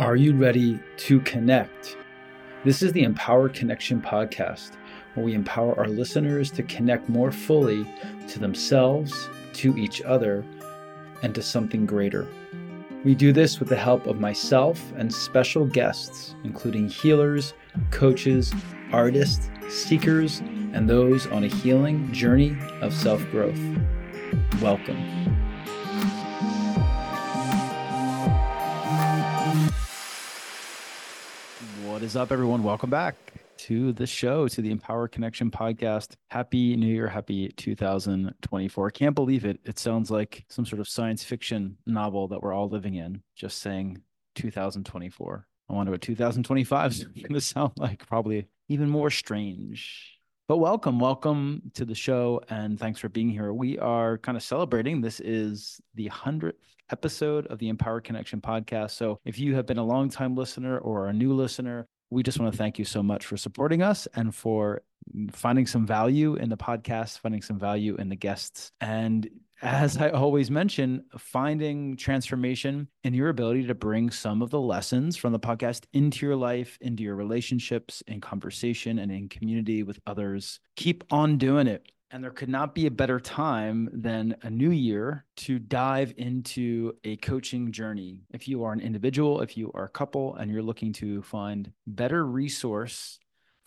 Are you ready to connect? This is the Empowered Connection podcast, where we empower our listeners to connect more fully to themselves, to each other, and to something greater. We do this with the help of myself and special guests, including healers, coaches, artists, seekers, and those on a healing journey of self growth. Welcome. Is up, everyone? Welcome back to the show, to the Empowered Connection podcast. Happy New Year. Happy 2024. Can't believe it. It sounds like some sort of science fiction novel that we're all living in, just saying 2024. I wonder what 2025 is going to sound like. Probably even more strange. But welcome, welcome to the show, and thanks for being here. We are kind of celebrating. This is the 100th episode of the Empowered Connection podcast. So if you have been a long-time listener or a new listener, we just want to thank you so much for supporting us and for finding some value in the podcast, finding some value in the guests. And as I always mention, finding transformation in your ability to bring some of the lessons from the podcast into your life, into your relationships, in conversation, and in community with others. Keep on doing it. And there could not be a better time than a new year to dive into a coaching journey. If you are an individual, if you are a couple, and you're looking to find better resource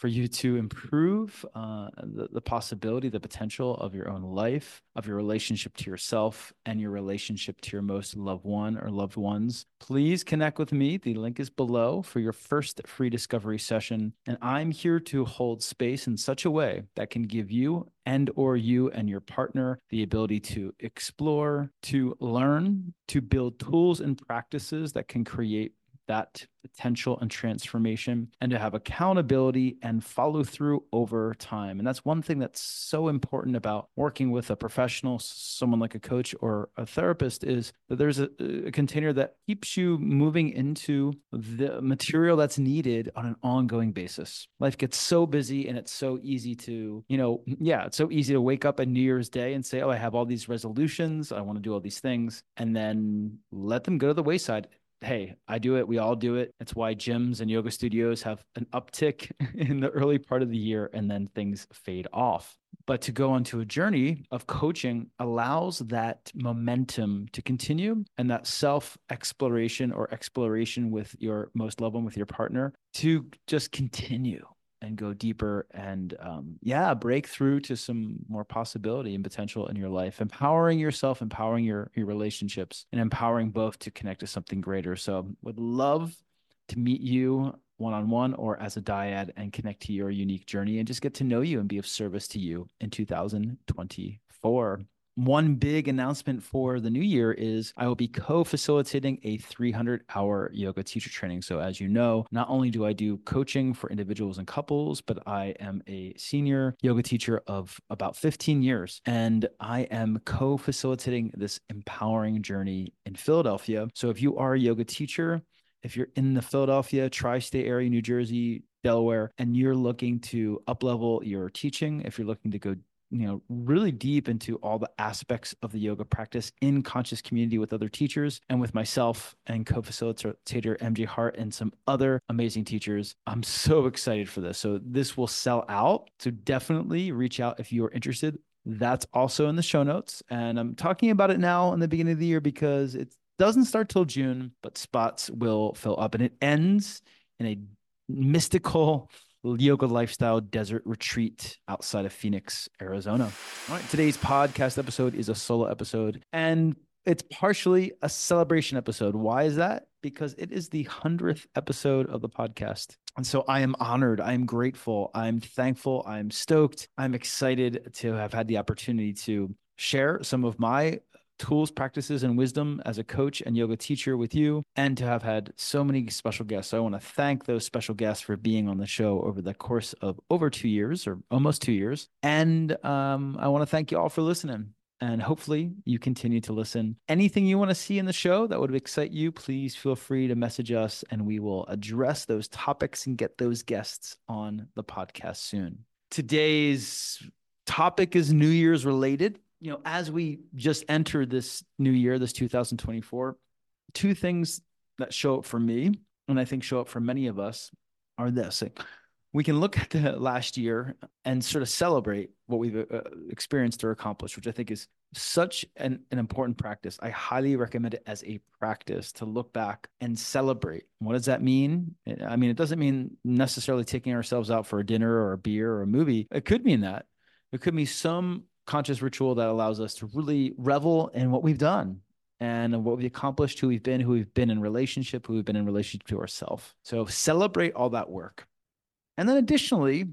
for you to improve uh, the, the possibility, the potential of your own life, of your relationship to yourself, and your relationship to your most loved one or loved ones, please connect with me. The link is below for your first free discovery session. And I'm here to hold space in such a way that can give you and or you and your partner the ability to explore to learn to build tools and practices that can create that potential and transformation and to have accountability and follow through over time. And that's one thing that's so important about working with a professional, someone like a coach or a therapist, is that there's a, a container that keeps you moving into the material that's needed on an ongoing basis. Life gets so busy and it's so easy to, you know, yeah, it's so easy to wake up on New Year's Day and say, oh, I have all these resolutions. I want to do all these things. And then let them go to the wayside hey, I do it. We all do it. That's why gyms and yoga studios have an uptick in the early part of the year and then things fade off. But to go onto a journey of coaching allows that momentum to continue and that self exploration or exploration with your most loved one, with your partner to just continue and go deeper and um, yeah break through to some more possibility and potential in your life empowering yourself empowering your your relationships and empowering both to connect to something greater. So would love to meet you one-on-one or as a dyad and connect to your unique journey and just get to know you and be of service to you in 2024 one big announcement for the new year is I will be co facilitating a 300 hour yoga teacher training. So, as you know, not only do I do coaching for individuals and couples, but I am a senior yoga teacher of about 15 years. And I am co facilitating this empowering journey in Philadelphia. So, if you are a yoga teacher, if you're in the Philadelphia, tri state area, New Jersey, Delaware, and you're looking to uplevel your teaching, if you're looking to go you know really deep into all the aspects of the yoga practice in conscious community with other teachers and with myself and co-facilitator mj hart and some other amazing teachers. I'm so excited for this. So this will sell out. So definitely reach out if you are interested. That's also in the show notes. And i'm talking about it now in the beginning of the year because it doesn't start till june but spots will fill up and it ends in a mystical yoga lifestyle desert retreat outside of Phoenix, Arizona. All right, today's podcast episode is a solo episode and it's partially a celebration episode. Why is that? Because it is the 100th episode of the podcast. And so I am honored. I am grateful. I'm thankful. I'm stoked. I'm excited to have had the opportunity to share some of my tools, practices, and wisdom as a coach and yoga teacher with you, and to have had so many special guests. So I want to thank those special guests for being on the show over the course of over two years or almost two years. And um, I want to thank you all for listening. And hopefully you continue to listen. Anything you want to see in the show that would excite you, please feel free to message us and we will address those topics and get those guests on the podcast soon. Today's topic is New Year's related you know, as we just enter this new year, this 2024, two things that show up for me and I think show up for many of us are this. Like, we can look at the last year and sort of celebrate what we've uh, experienced or accomplished, which I think is such an, an important practice. I highly recommend it as a practice to look back and celebrate. What does that mean? I mean, it doesn't mean necessarily taking ourselves out for a dinner or a beer or a movie. It could mean that. It could be some conscious ritual that allows us to really revel in what we've done and what we've accomplished, who we've been, who we've been in relationship, who we've been in relationship to ourselves. So celebrate all that work. And then additionally,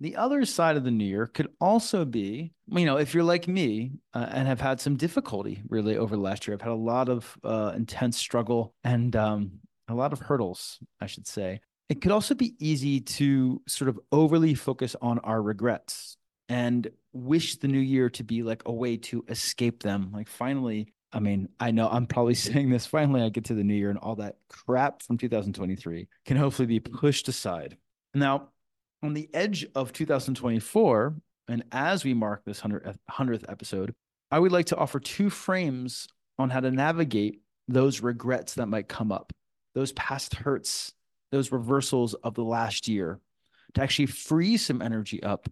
the other side of the new year could also be, you know, if you're like me uh, and have had some difficulty really over the last year, I've had a lot of uh, intense struggle and um, a lot of hurdles, I should say. It could also be easy to sort of overly focus on our regrets and wish the new year to be like a way to escape them. Like, finally, I mean, I know I'm probably saying this. Finally, I get to the new year and all that crap from 2023 can hopefully be pushed aside. Now, on the edge of 2024, and as we mark this 100th, uh, 100th episode, I would like to offer two frames on how to navigate those regrets that might come up, those past hurts, those reversals of the last year, to actually free some energy up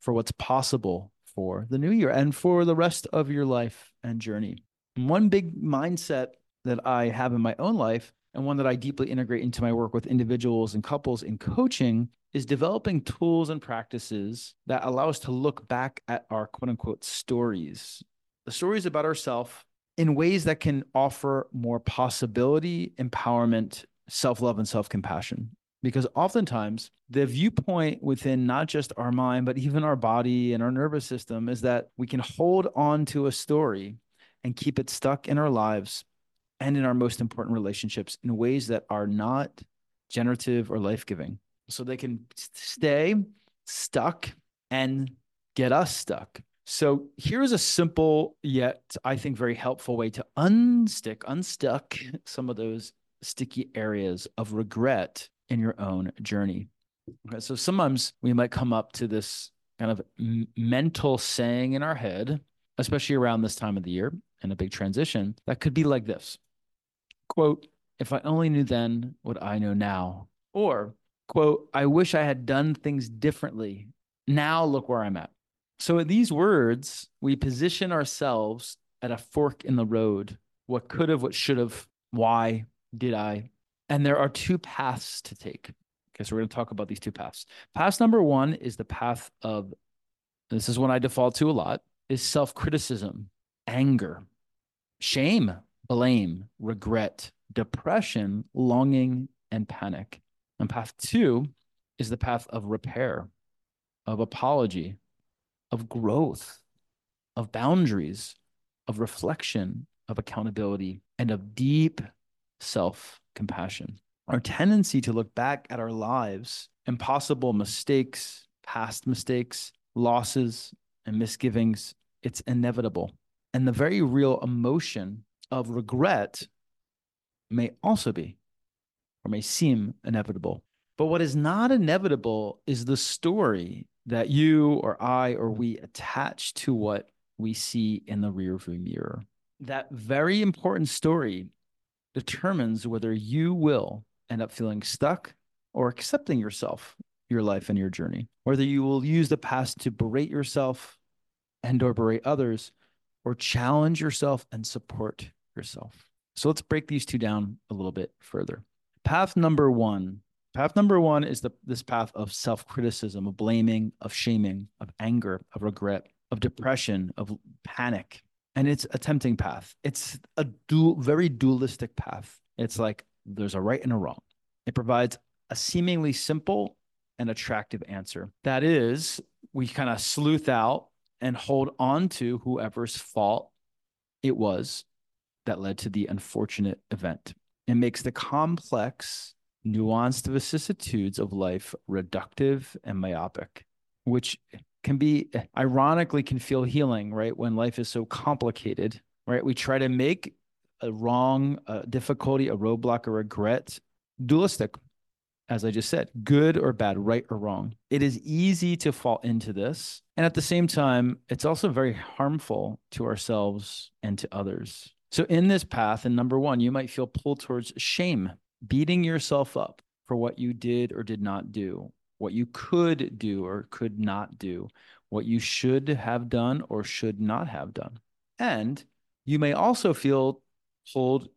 for what's possible for the new year and for the rest of your life and journey. One big mindset that I have in my own life and one that I deeply integrate into my work with individuals and couples in coaching is developing tools and practices that allow us to look back at our quote unquote stories, the stories about ourselves in ways that can offer more possibility, empowerment, self love, and self compassion. Because oftentimes the viewpoint within not just our mind, but even our body and our nervous system is that we can hold on to a story and keep it stuck in our lives and in our most important relationships in ways that are not generative or life giving. So they can stay stuck and get us stuck. So here's a simple yet I think very helpful way to unstick, unstuck some of those sticky areas of regret in your own journey. Okay, so sometimes we might come up to this kind of mental saying in our head, especially around this time of the year and a big transition, that could be like this quote, if I only knew then what I know now. Or, quote, I wish I had done things differently. Now look where I'm at. So, in these words, we position ourselves at a fork in the road. What could have, what should have, why did I? And there are two paths to take. Okay, so we're going to talk about these two paths. Path number one is the path of, this is one I default to a lot, is self criticism, anger, shame, blame, regret, depression, longing, and panic. And path two is the path of repair, of apology, of growth, of boundaries, of reflection, of accountability, and of deep self compassion. Our tendency to look back at our lives and possible mistakes, past mistakes, losses, and misgivings, it's inevitable. And the very real emotion of regret may also be or may seem inevitable. But what is not inevitable is the story that you or I or we attach to what we see in the rearview mirror. That very important story determines whether you will end up feeling stuck or accepting yourself, your life and your journey. Whether you will use the past to berate yourself and or berate others or challenge yourself and support yourself. So let's break these two down a little bit further. Path number one. Path number one is the this path of self-criticism, of blaming, of shaming, of anger, of regret, of depression, of panic. And it's a tempting path. It's a dual, very dualistic path. It's like there's a right and a wrong. It provides a seemingly simple and attractive answer. That is, we kind of sleuth out and hold on to whoever's fault it was that led to the unfortunate event. It makes the complex, nuanced vicissitudes of life reductive and myopic, which can be ironically can feel healing, right? When life is so complicated, right? We try to make a wrong, a difficulty, a roadblock, a regret dualistic, as I just said, good or bad, right or wrong. It is easy to fall into this. And at the same time, it's also very harmful to ourselves and to others. So, in this path, and number one, you might feel pulled towards shame. beating yourself up for what you did or did not do, what you could do or could not do, what you should have done or should not have done. And you may also feel pulled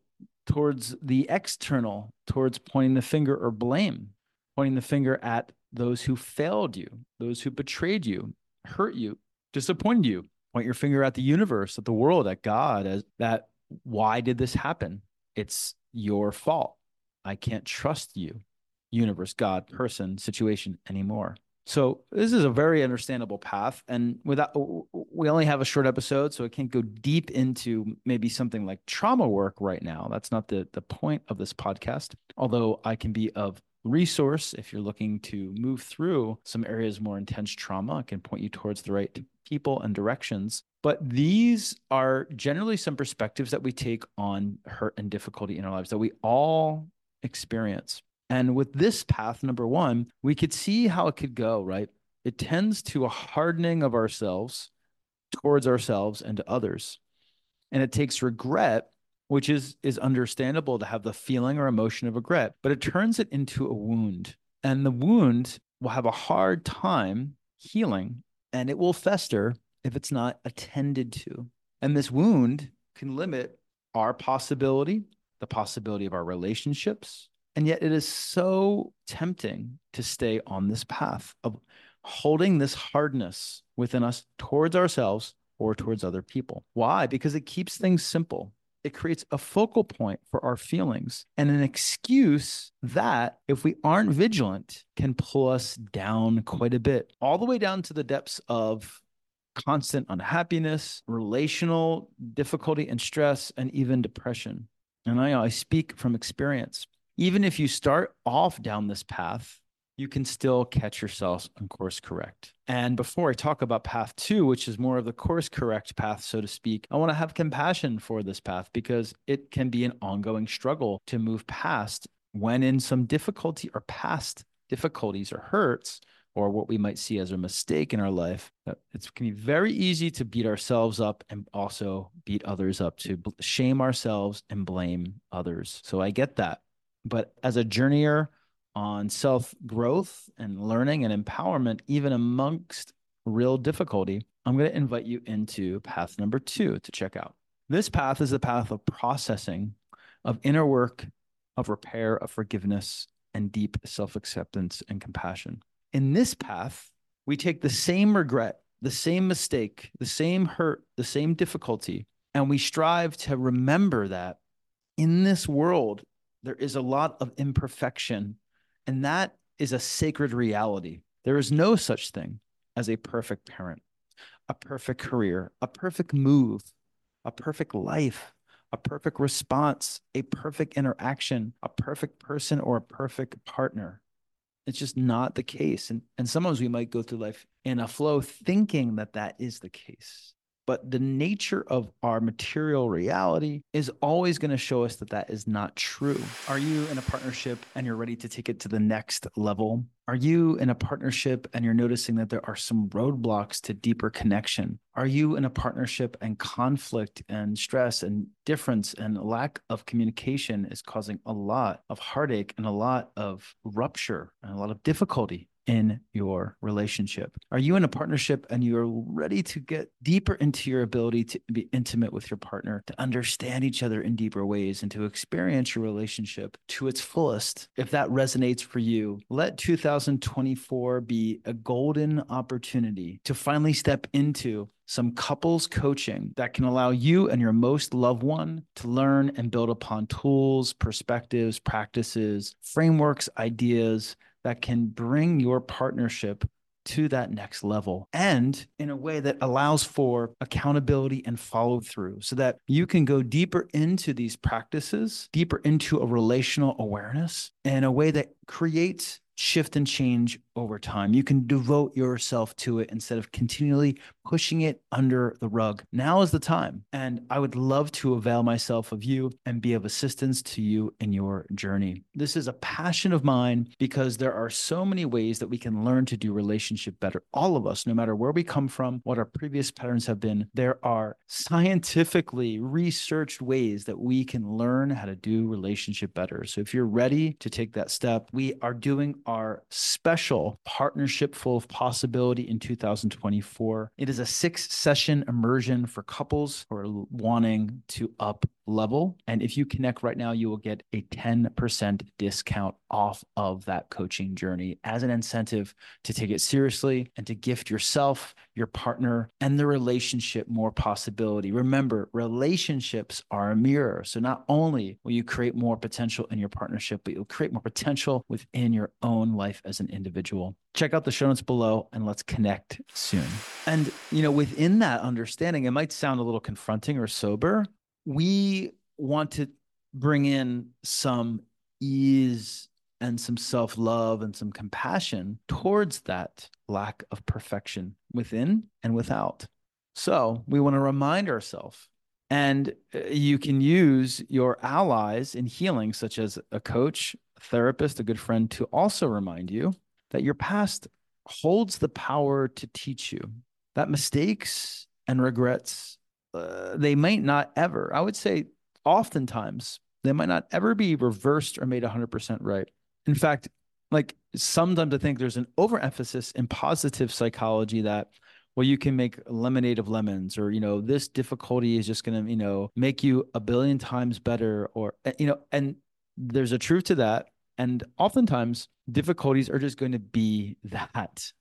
towards the external, towards pointing the finger or blame, pointing the finger at those who failed you, those who betrayed you, hurt you, disappointed you. Point your finger at the universe, at the world, at God, as that why did this happen? It's your fault. I can't trust you, universe, God, person, situation anymore. So this is a very understandable path, and without we only have a short episode, so I can't go deep into maybe something like trauma work right now. That's not the the point of this podcast. Although I can be of resource if you're looking to move through some areas more intense trauma, I can point you towards the right people and directions. But these are generally some perspectives that we take on hurt and difficulty in our lives that we all experience. And with this path, number one, we could see how it could go, right? It tends to a hardening of ourselves towards ourselves and to others. And it takes regret, which is, is understandable to have the feeling or emotion of regret, but it turns it into a wound. And the wound will have a hard time healing and it will fester if it's not attended to. And this wound can limit our possibility, the possibility of our relationships, and yet it is so tempting to stay on this path of holding this hardness within us towards ourselves or towards other people. Why? Because it keeps things simple. It creates a focal point for our feelings and an excuse that, if we aren't vigilant, can pull us down quite a bit, all the way down to the depths of constant unhappiness, relational difficulty and stress, and even depression. And I, I speak from experience even if you start off down this path, you can still catch yourself on course correct. And before I talk about path two, which is more of the course correct path, so to speak, I want to have compassion for this path because it can be an ongoing struggle to move past when in some difficulty or past difficulties or hurts or what we might see as a mistake in our life. It can be very easy to beat ourselves up and also beat others up, to shame ourselves and blame others. So I get that. But as a journeyer on self growth and learning and empowerment, even amongst real difficulty, I'm going to invite you into path number two to check out. This path is the path of processing, of inner work, of repair, of forgiveness, and deep self acceptance and compassion. In this path, we take the same regret, the same mistake, the same hurt, the same difficulty, and we strive to remember that in this world, there is a lot of imperfection, and that is a sacred reality. There is no such thing as a perfect parent, a perfect career, a perfect move, a perfect life, a perfect response, a perfect interaction, a perfect person, or a perfect partner. It's just not the case. And, and sometimes we might go through life in a flow thinking that that is the case but the nature of our material reality is always going to show us that that is not true. Are you in a partnership and you're ready to take it to the next level? Are you in a partnership and you're noticing that there are some roadblocks to deeper connection? Are you in a partnership and conflict and stress and difference and lack of communication is causing a lot of heartache and a lot of rupture and a lot of difficulty? In your relationship? Are you in a partnership and you're ready to get deeper into your ability to be intimate with your partner, to understand each other in deeper ways, and to experience your relationship to its fullest? If that resonates for you, let 2024 be a golden opportunity to finally step into some couples coaching that can allow you and your most loved one to learn and build upon tools, perspectives, practices, frameworks, ideas that can bring your partnership to that next level and in a way that allows for accountability and follow through so that you can go deeper into these practices, deeper into a relational awareness in a way that creates shift and change over time. You can devote yourself to it instead of continually pushing it under the rug. Now is the time. And I would love to avail myself of you and be of assistance to you in your journey. This is a passion of mine because there are so many ways that we can learn to do relationship better. All of us, no matter where we come from, what our previous patterns have been, there are scientifically researched ways that we can learn how to do relationship better. So if you're ready to take that step, we are doing our special partnership full of possibility in 2024. It is a six session immersion for couples who are wanting to up level. And if you connect right now, you will get a 10% discount off of that coaching journey as an incentive to take it seriously and to gift yourself, your partner, and the relationship more possibility. Remember, relationships are a mirror. So not only will you create more potential in your partnership, but you'll create more potential within your own life as an individual. Check out the show notes below and let's connect soon. And, you know, within that understanding, it might sound a little confronting or sober, we want to bring in some ease and some self love and some compassion towards that lack of perfection within and without. So we want to remind ourselves. And uh, you can use your allies in healing, such as a coach, a therapist, a good friend, to also remind you that your past holds the power to teach you that mistakes and regrets uh, they might not ever, I would say oftentimes, they might not ever be reversed or made 100% right. In fact, like sometimes I think there's an overemphasis in positive psychology that, well, you can make lemonade of lemons, or, you know, this difficulty is just going to, you know, make you a billion times better, or, eh, you know, and there's a truth to that. And oftentimes difficulties are just going to be that.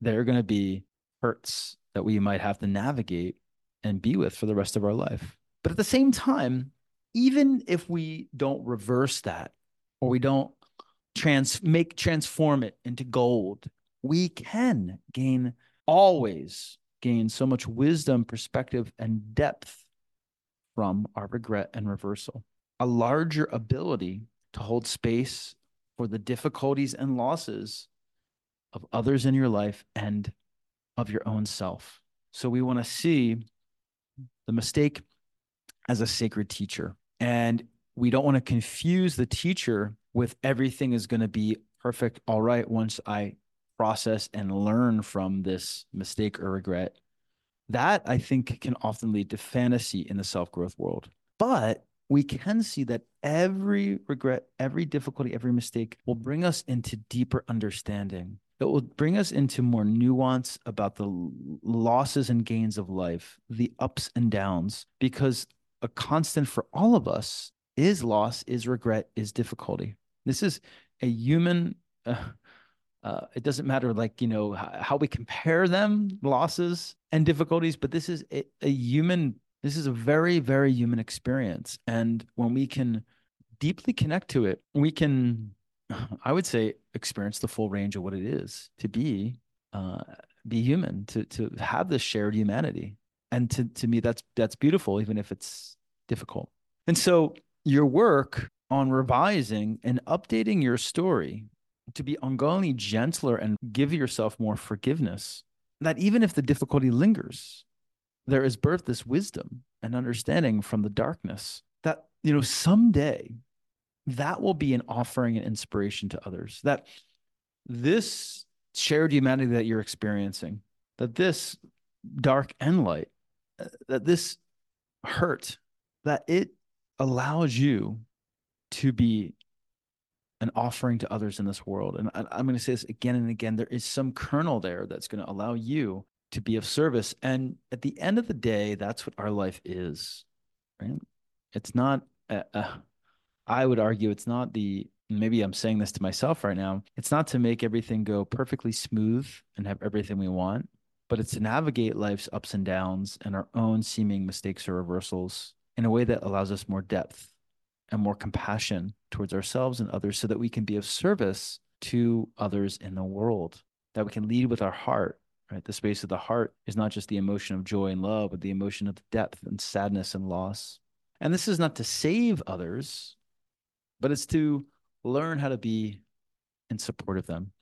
They're going to be hurts that we might have to navigate and be with for the rest of our life. But at the same time, even if we don't reverse that or we don't trans make transform it into gold, we can gain always gain so much wisdom, perspective, and depth from our regret and reversal. A larger ability to hold space for the difficulties and losses of others in your life and of your own self. So we want to see the mistake as a sacred teacher. And we don't want to confuse the teacher with everything is going to be perfect. All right, once I process and learn from this mistake or regret, that I think can often lead to fantasy in the self growth world. But we can see that every regret, every difficulty, every mistake will bring us into deeper understanding it will bring us into more nuance about the losses and gains of life, the ups and downs, because a constant for all of us is loss, is regret, is difficulty. This is a human. Uh, uh, it doesn't matter, like you know, how, we compare them, losses and difficulties, but this is a, a human. This is a very, very human experience, and when we can deeply connect to it, we can I would say experience the full range of what it is to be uh, be human, to to have this shared humanity. And to to me, that's that's beautiful, even if it's difficult. And so your work on revising and updating your story to be ongoingly gentler and give yourself more forgiveness. That even if the difficulty lingers, there is birth this wisdom and understanding from the darkness that you know someday that will be an offering and inspiration to others. That this shared humanity that you're experiencing, that this dark and light, uh, that this hurt, that it allows you to be an offering to others in this world. And I, am going to say this again and again there is some kernel there that's going to allow you to be of service. And at the end of the day, that's what our life is, right? It's not a, a I would argue it's not the maybe I'm saying this to myself right now. It's not to make everything go perfectly smooth and have everything we want, but it's to navigate life's ups and downs and our own seeming mistakes or reversals in a way that allows us more depth and more compassion towards ourselves and others so that we can be of service to others in the world, that we can lead with our heart. Right. The space of the heart is not just the emotion of joy and love, but the emotion of depth and sadness and loss. And this is not to save others, but it's to learn how to be in support of them.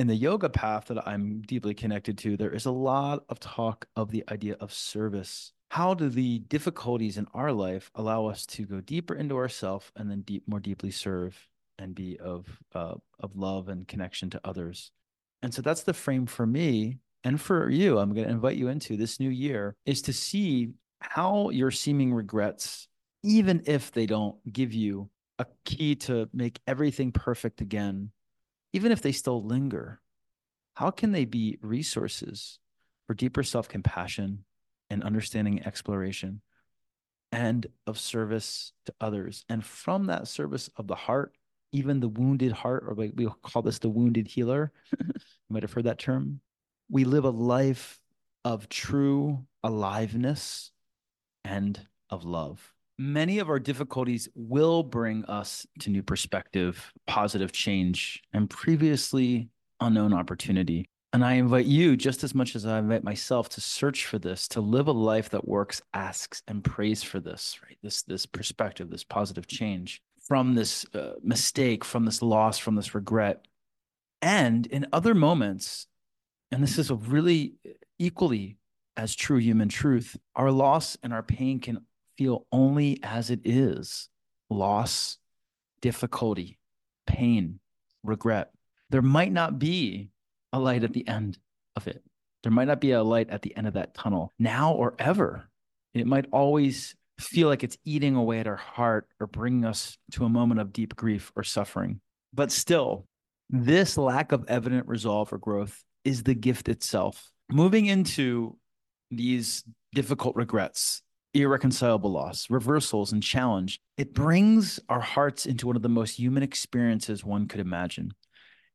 in the yoga path that I'm deeply connected to, there is a lot of talk of the idea of service. How do the difficulties in our life allow us to go deeper into ourselves and then deep, more deeply serve and be of uh, of love and connection to others? And so that's the frame for me and for you. I'm going to invite you into this new year is to see how your seeming regrets, even if they don't give you a key to make everything perfect again, even if they still linger, how can they be resources for deeper self compassion and understanding exploration and of service to others? And from that service of the heart, even the wounded heart, or we call this the wounded healer, you might have heard that term. We live a life of true aliveness and of love many of our difficulties will bring us to new perspective, positive change, and previously unknown opportunity. And I invite you, just as much as I invite myself, to search for this, to live a life that works, asks, and prays for this, right? This this perspective, this positive change from this uh, mistake, from this loss, from this regret, and in other moments, and this is a really equally as true human truth, our loss and our pain can feel only as it is loss, difficulty, pain, regret. There might not be a light at the end of it. There might not be a light at the end of that tunnel now or ever. It might always feel like it's eating away at our heart or bringing us to a moment of deep grief or suffering. But still, this lack of evident resolve or growth is the gift itself. Moving into these difficult regrets, irreconcilable loss, reversals, and challenge, it brings our hearts into one of the most human experiences one could imagine.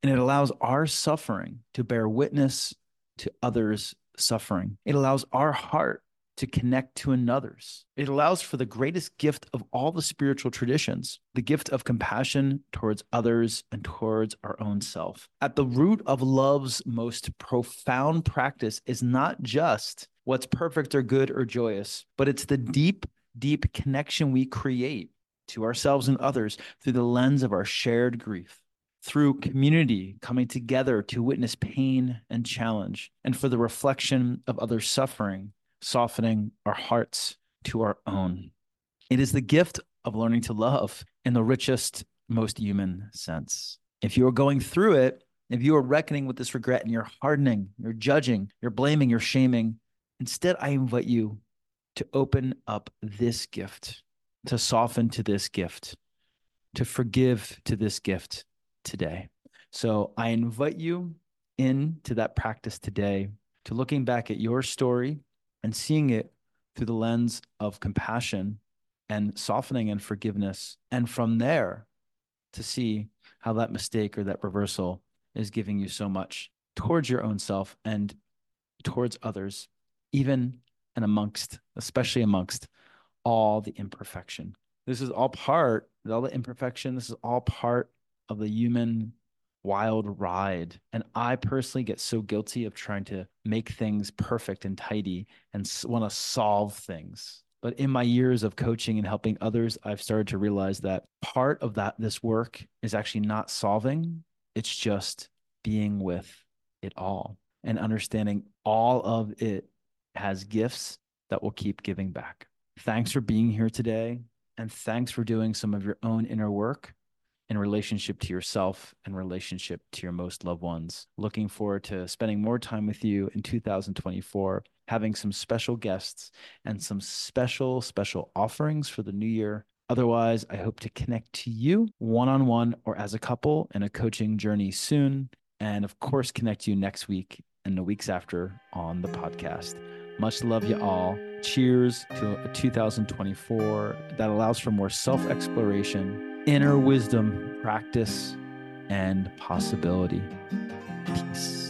And it allows our suffering to bear witness to others' suffering. It allows our heart to connect to another's. It allows for the greatest gift of all the spiritual traditions, the gift of compassion towards others and towards our own self. At the root of love's most profound practice is not just what's perfect or good or joyous, but it's the deep, deep connection we create to ourselves and others through the lens of our shared grief through community coming together to witness pain and challenge, and for the reflection of other suffering softening our hearts to our own. It is the gift of learning to love in the richest, most human sense. If you are going through it, if you are reckoning with this regret and you're hardening, you're judging, you're blaming, you're shaming, instead, I invite you to open up this gift, to soften to this gift, to forgive to this gift today. So I invite you into that practice today, to looking back at your story and seeing it through the lens of compassion and softening and forgiveness. And from there, to see how that mistake or that reversal is giving you so much towards your own self and towards others, even and amongst, especially amongst all the imperfection. This is all part, all the imperfection, this is all part of the human wild ride. And I personally get so guilty of trying to make things perfect and tidy and want to solve things. But in my years of coaching and helping others, I've started to realize that part of that this work is actually not solving, it's just being with it all and understanding all of it has gifts that will keep giving back. Thanks for being here today. And thanks for doing some of your own inner work in relationship to yourself and relationship to your most loved ones. Looking forward to spending more time with you in 2024, having some special guests and some special, special offerings for the new year. Otherwise, I hope to connect to you one on one or as a couple in a coaching journey soon. And of course, connect you next week and the weeks after on the podcast. Much love, you all. Cheers to a 2024 that allows for more self exploration inner wisdom, practice, and possibility. Peace.